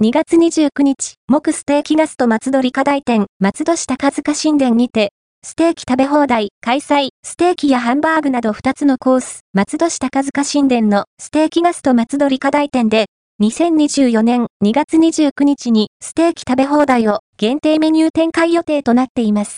2月29日、木ステーキガスト松鳥課題店、松戸市高塚神殿にて、ステーキ食べ放題、開催、ステーキやハンバーグなど2つのコース、松戸市高塚神殿のステーキガスト松鳥課題店で、2024年2月29日にステーキ食べ放題を限定メニュー展開予定となっています。